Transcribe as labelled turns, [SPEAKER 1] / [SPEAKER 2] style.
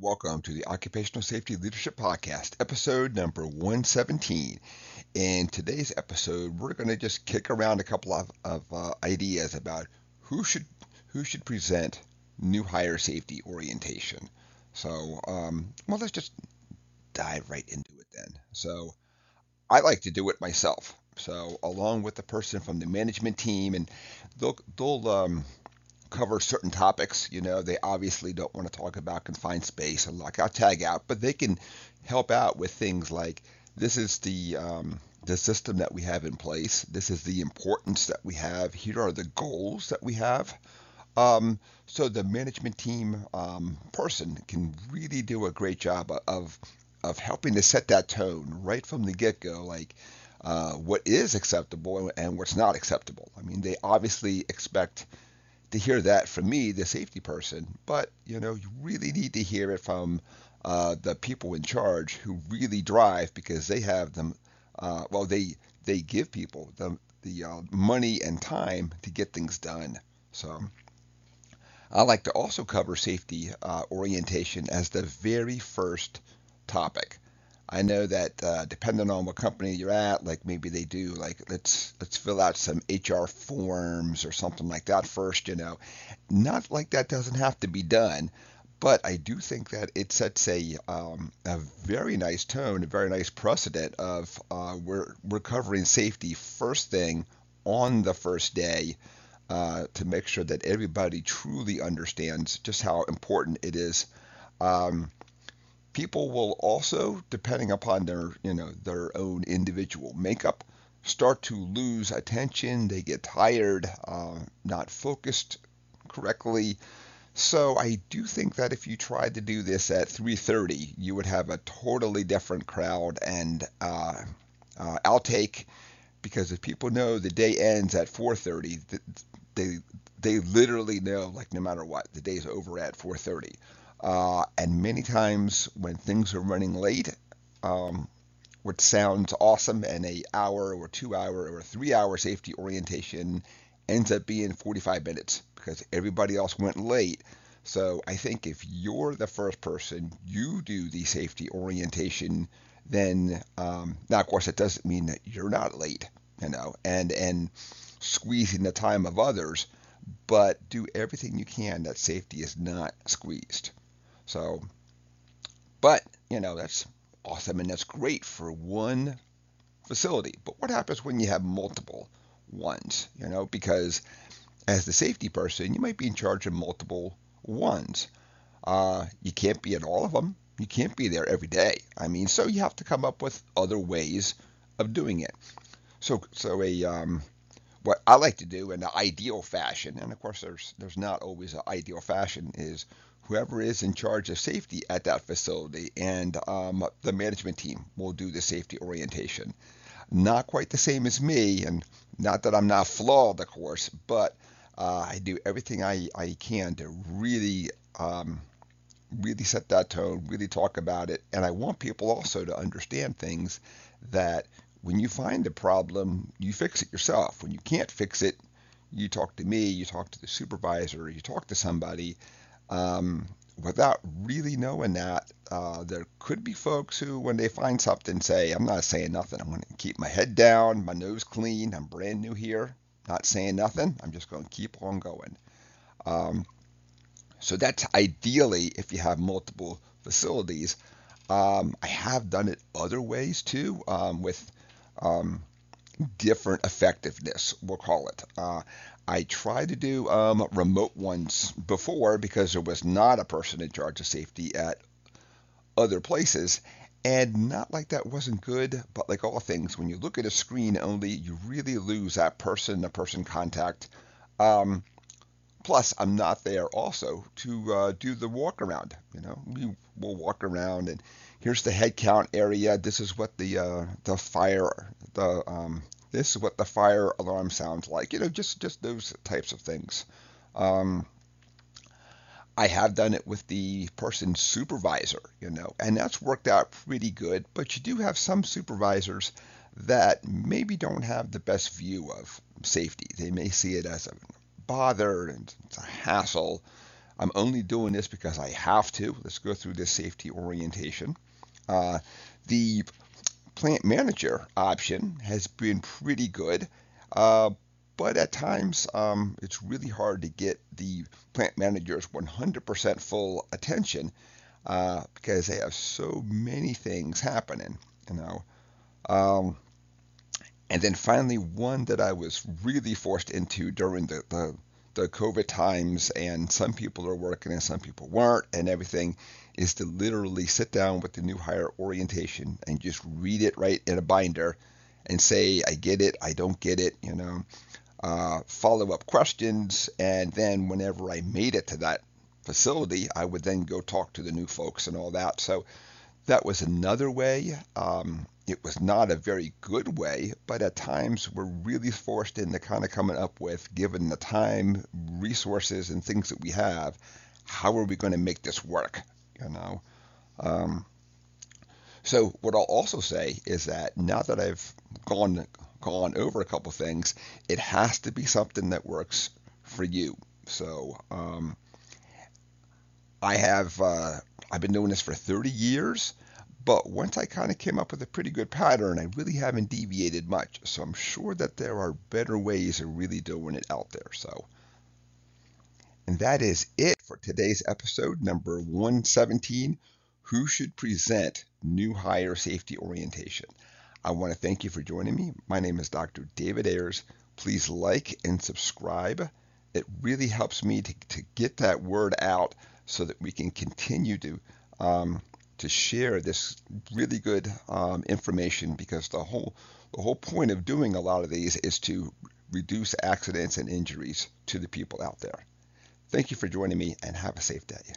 [SPEAKER 1] Welcome to the Occupational Safety Leadership Podcast, episode number 117. In today's episode, we're going to just kick around a couple of, of uh, ideas about who should who should present new hire safety orientation. So, um, well, let's just dive right into it then. So, I like to do it myself. So, along with the person from the management team, and they'll they'll um, cover certain topics. You know, they obviously don't want to talk about confined space and lockout tagout, but they can help out with things like this is the um, the system that we have in place. This is the importance that we have. Here are the goals that we have. Um, so the management team um, person can really do a great job of of helping to set that tone right from the get go, like uh, what is acceptable and what's not acceptable. I mean, they obviously expect to hear that from me, the safety person, but you know, you really need to hear it from uh, the people in charge who really drive because they have them. Uh, well, they they give people the the uh, money and time to get things done. So. I like to also cover safety uh, orientation as the very first topic. I know that uh, depending on what company you're at, like maybe they do like let's let's fill out some HR forms or something like that first, you know. Not like that doesn't have to be done, but I do think that it sets a um, a very nice tone, a very nice precedent of uh, we're we're covering safety first thing on the first day uh, to make sure that everybody truly understands just how important it is. Um, people will also, depending upon their, you know, their own individual makeup, start to lose attention. They get tired, uh, not focused correctly. So I do think that if you tried to do this at 3:30, you would have a totally different crowd and uh, uh, outtake because if people know the day ends at 4:30, they they literally know like no matter what the day's over at 4:30. Uh, and many times when things are running late, um, which sounds awesome, and a hour or two hour or three hour safety orientation ends up being 45 minutes because everybody else went late. So I think if you're the first person, you do the safety orientation, then um, now of course it doesn't mean that you're not late, you know, and and squeezing the time of others, but do everything you can that safety is not squeezed. So, but, you know, that's awesome and that's great for one facility. But what happens when you have multiple ones, you know, because as the safety person, you might be in charge of multiple ones. Uh, you can't be at all of them. You can't be there every day. I mean, so you have to come up with other ways of doing it. So, so a um, what I like to do in the ideal fashion, and of course, there's there's not always an ideal fashion, is whoever is in charge of safety at that facility and um, the management team will do the safety orientation. Not quite the same as me, and not that I'm not flawed, of course, but uh, I do everything I, I can to really, um, really set that tone, really talk about it. And I want people also to understand things that when you find a problem, you fix it yourself. When you can't fix it, you talk to me, you talk to the supervisor, you talk to somebody um, without really knowing that, uh, there could be folks who, when they find something, say, I'm not saying nothing. I'm going to keep my head down, my nose clean. I'm brand new here, not saying nothing. I'm just going to keep on going. Um, so that's ideally if you have multiple facilities. Um, I have done it other ways too, um, with um, different effectiveness, we'll call it. Uh, I tried to do um, remote ones before because there was not a person in charge of safety at other places. And not like that wasn't good, but like all things, when you look at a screen only, you really lose that person to person contact. Um, plus, I'm not there also to uh, do the walk around. You know, we will walk around and here's the head count area. This is what the uh, the fire the um, this is what the fire alarm sounds like. You know, just just those types of things. Um, I have done it with the person supervisor, you know, and that's worked out pretty good. But you do have some supervisors that maybe don't have the best view of safety. They may see it as a bother and it's a hassle. I'm only doing this because I have to. Let's go through this safety orientation. Uh, the plant manager option has been pretty good, uh, but at times um, it's really hard to get the plant manager's 100% full attention uh, because they have so many things happening, you know. Um, and then finally, one that I was really forced into during the, the, the COVID times, and some people are working and some people weren't, and everything, is to literally sit down with the new hire orientation and just read it right in a binder and say, I get it, I don't get it, you know, uh, follow up questions. And then whenever I made it to that facility, I would then go talk to the new folks and all that. So that was another way. Um, it was not a very good way, but at times we're really forced into kind of coming up with, given the time, resources, and things that we have, how are we going to make this work? You know. Um, so what I'll also say is that now that I've gone gone over a couple things, it has to be something that works for you. So um, I have uh, I've been doing this for 30 years, but once I kind of came up with a pretty good pattern, I really haven't deviated much. So I'm sure that there are better ways of really doing it out there. So, and that is it for today's episode number 117. Who should present new hire safety orientation? I want to thank you for joining me. My name is Dr. David Ayers. Please like and subscribe. It really helps me to, to get that word out so that we can continue to um, to share this really good um, information because the whole the whole point of doing a lot of these is to reduce accidents and injuries to the people out there. Thank you for joining me and have a safe day.